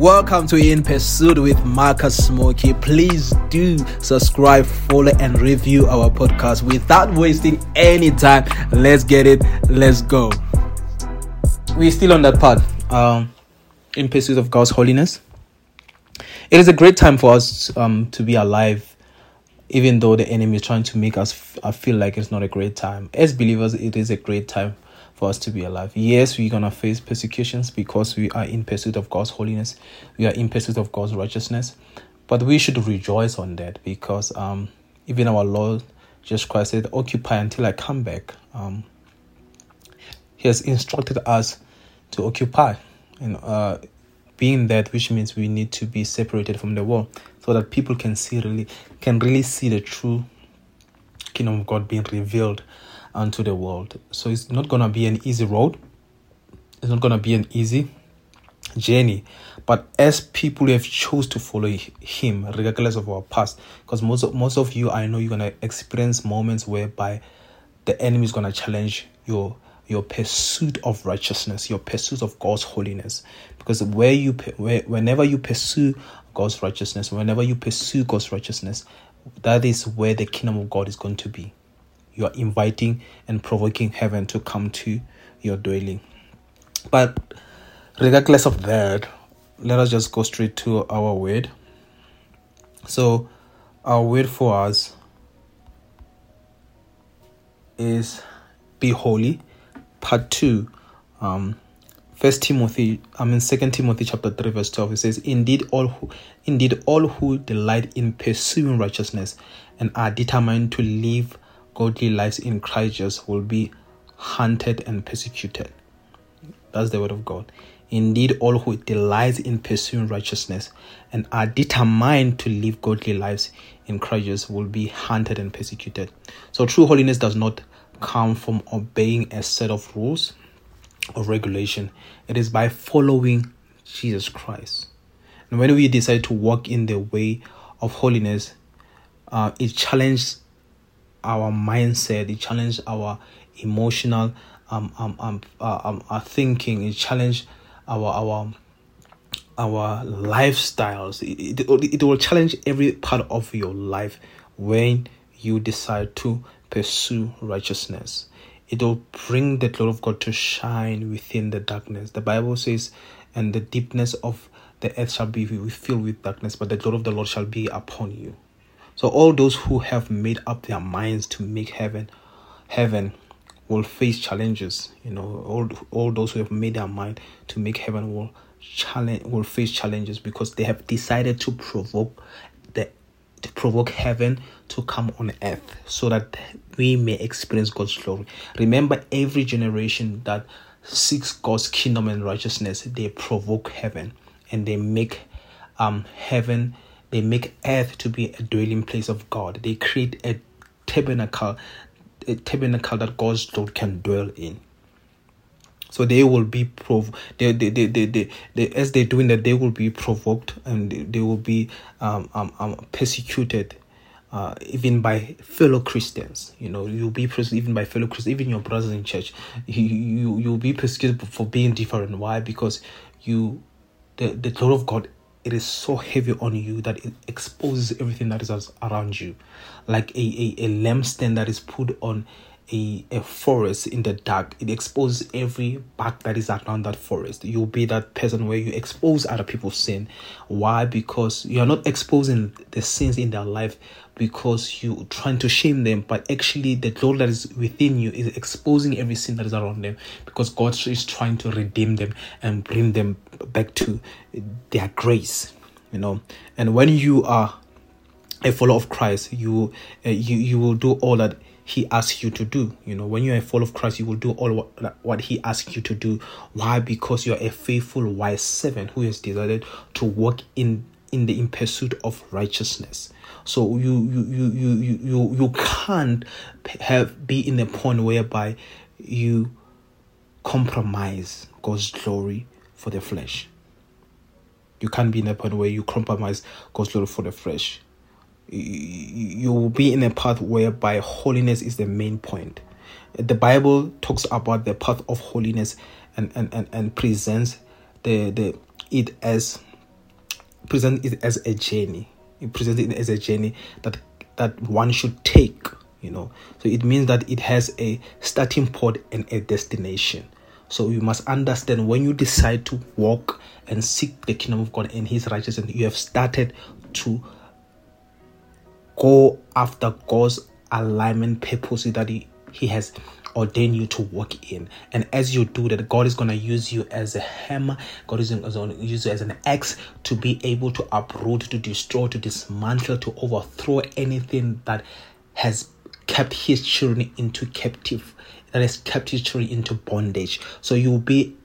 Welcome to In Pursuit with Marcus Mooki. Please do subscribe, follow, and review our podcast without wasting any time. Let's get it. Let's go. We're still on that part. Um, in pursuit of God's holiness. It is a great time for us um, to be alive, even though the enemy is trying to make us f- feel like it's not a great time. As believers, it is a great time for us to be alive. Yes, we're going to face persecutions because we are in pursuit of God's holiness, we are in pursuit of God's righteousness. But we should rejoice on that because um, even our Lord Jesus Christ said, Occupy until I come back. Um, he has instructed us to occupy, and uh, being that, which means we need to be separated from the world so that people can see really can really see the true kingdom of God being revealed unto the world. So it's not going to be an easy road. It's not going to be an easy journey. But as people have chose to follow Him, regardless of our past, because most of, most of you, I know you're going to experience moments whereby the enemy is going to challenge your your pursuit of righteousness, your pursuit of God's holiness. Because where you where, whenever you pursue God's righteousness, whenever you pursue God's righteousness, that is where the kingdom of God is going to be you are inviting and provoking heaven to come to your dwelling. But regardless of that, let us just go straight to our word. So, our word for us is be holy. Part two, um, First Timothy, I mean Second Timothy chapter three verse twelve. It says, "Indeed, all who, indeed all who delight in pursuing righteousness and are determined to live godly lives in Christ Jesus will be hunted and persecuted. That's the word of God. Indeed, all who delight in pursuing righteousness and are determined to live godly lives in Christ Jesus will be hunted and persecuted. So, true holiness does not come from obeying a set of rules or regulation, it is by following Jesus Christ. And when we decide to walk in the way of holiness, uh, it challenges our mindset, it challenged our emotional um, um, um, uh, um, our thinking, it challenged our our our lifestyles. It, it, it will challenge every part of your life when you decide to pursue righteousness. It will bring the glory of God to shine within the darkness. The Bible says, and the deepness of the earth shall be filled with darkness, but the glory of the Lord shall be upon you. So all those who have made up their minds to make heaven, heaven will face challenges. You know, all all those who have made their mind to make heaven will challenge will face challenges because they have decided to provoke the to provoke heaven to come on earth so that we may experience God's glory. Remember, every generation that seeks God's kingdom and righteousness, they provoke heaven and they make um heaven they make earth to be a dwelling place of God. They create a tabernacle, a tabernacle that God's Lord can dwell in. So they will be prov they, they, they, they, they, they, as they're doing that, they will be provoked and they, will be um, um, um persecuted uh, even by fellow Christians. You know, you'll be persecuted even by fellow Christians, even your brothers in church. You, you, you'll be persecuted for being different. Why? Because you, the, the Lord of God it is so heavy on you that it exposes everything that is around you. Like a, a, a lampstand that is put on a, a forest in the dark. It exposes every bark that is around that forest. You'll be that person where you expose other people's sin. Why? Because you're not exposing the sins in their life because you're trying to shame them but actually the glory that is within you is exposing every sin that is around them because god is trying to redeem them and bring them back to their grace you know. And when you are a follower of christ you uh, you you will do all that he asks you to do. You know, when you're a follower of Christ, you will do all what, what he asks you to do. Why? Because you're a faithful, wise servant who has decided to walk in in the in pursuit of righteousness. So you you you you you you, you can't have be in a point whereby you compromise God's glory for the flesh. You can't be in a point where you compromise God's glory for the flesh you will be in a path whereby holiness is the main point. The Bible talks about the path of holiness and, and, and, and presents the, the it as present it as a journey. It presents it as a journey that that one should take. You know, so it means that it has a starting point and a destination. So you must understand when you decide to walk and seek the kingdom of God and His righteousness, you have started to go after God's alignment purpose that He, he has ordained you to walk in. And as you do that, God is going to use you as a hammer, God is going to use you as an axe to be able to uproot, to destroy, to dismantle, to overthrow anything that has kept his children into captive, that has kept his children into bondage. So you will be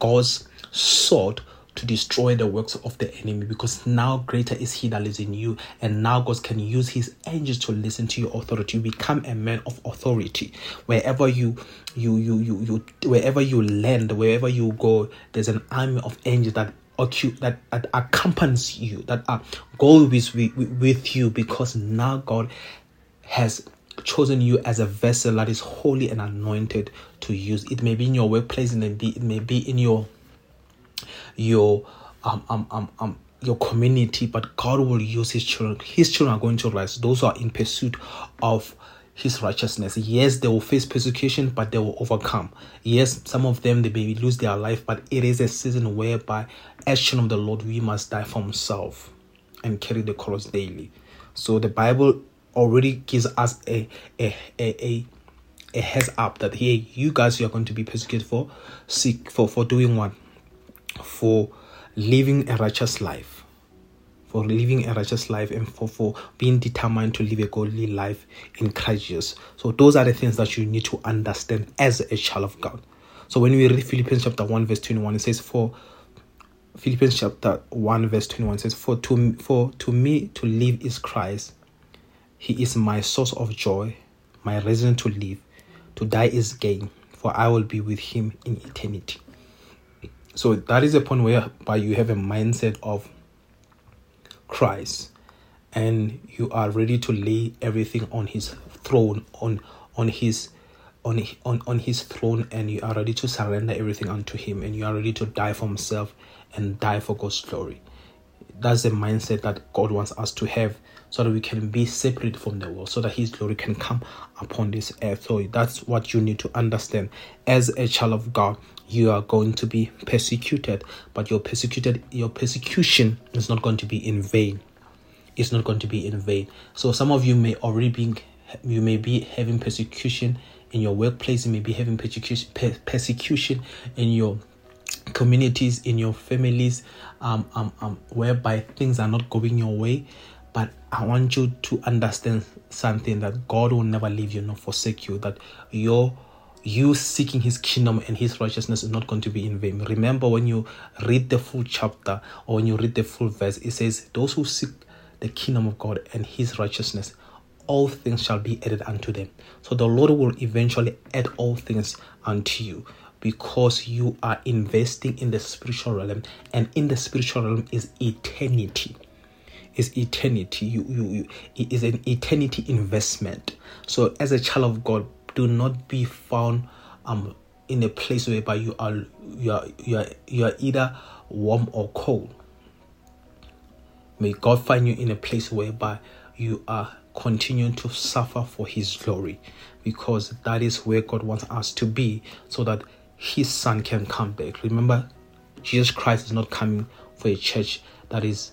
God's sword to destroy the works of the enemy because now greater is he that lives in you and now god can use his angels to listen to your authority. You become a man of authority. Wherever you you you you, you wherever you land wherever you go there's an army of angels that that, that accompanies you that are go with, with, you because now god has chosen you as a vessel that is holy and anointed to use. It may be in your workplace be it may be in your your um, um, um, um, your community, but God will use His children. His children are going to rise. Those who are in pursuit of His righteousness. Yes, they will face persecution, but they will overcome. Yes, some of them they may lose their life, but it is a season whereby, as children of the Lord, we must die for Himself and carry the cross daily. So the Bible already gives us a a a, a a heads up that hey, you guys you are going to be persecuted for seek for for doing what for living a righteous life for living a righteous life and for, for being determined to live a godly life in Christ Jesus. So those are the things that you need to understand as a child of God. So when we read Philippians chapter 1 verse 21 it says for Philippians chapter 1 verse 21 says for to for to me to live is Christ. He is my source of joy, my reason to live. To die is gain, for I will be with him in eternity. So that is a point whereby you have a mindset of Christ and you are ready to lay everything on his throne on on his on, on on his throne and you are ready to surrender everything unto him and you are ready to die for himself and die for God's glory. That's the mindset that God wants us to have so that we can be separate from the world, so that His glory can come upon this earth. So that's what you need to understand. As a child of God, you are going to be persecuted, but your persecuted your persecution is not going to be in vain. It's not going to be in vain. So some of you may already be you may be having persecution in your workplace, you may be having persecution persecution in your communities, in your families, um, um, um, whereby things are not going your way. But I want you to understand something that God will never leave you nor forsake you, that your you seeking his kingdom and his righteousness is not going to be in vain. Remember when you read the full chapter or when you read the full verse, it says, Those who seek the kingdom of God and his righteousness, all things shall be added unto them. So the Lord will eventually add all things unto you because you are investing in the spiritual realm, and in the spiritual realm is eternity. Is eternity. You, you, you it is an eternity investment. So as a child of God, do not be found um in a place whereby you are you are you are you are either warm or cold. May God find you in a place whereby you are continuing to suffer for his glory because that is where God wants us to be so that his son can come back. Remember, Jesus Christ is not coming for a church that is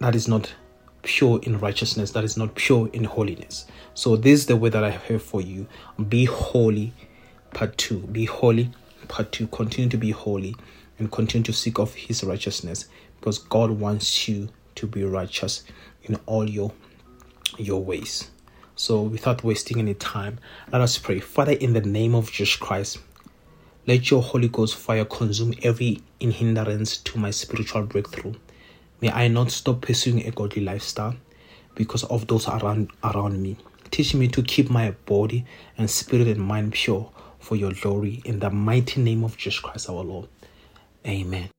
that is not pure in righteousness, that is not pure in holiness. So, this is the way that I have for you. Be holy, part two. Be holy, part two. Continue to be holy and continue to seek of His righteousness because God wants you to be righteous in all your your ways. So, without wasting any time, let us pray. Father, in the name of Jesus Christ, let your Holy Ghost fire consume every hindrance to my spiritual breakthrough. May I not stop pursuing a godly lifestyle because of those around around me. Teach me to keep my body and spirit and mind pure for your glory in the mighty name of Jesus Christ our Lord. Amen.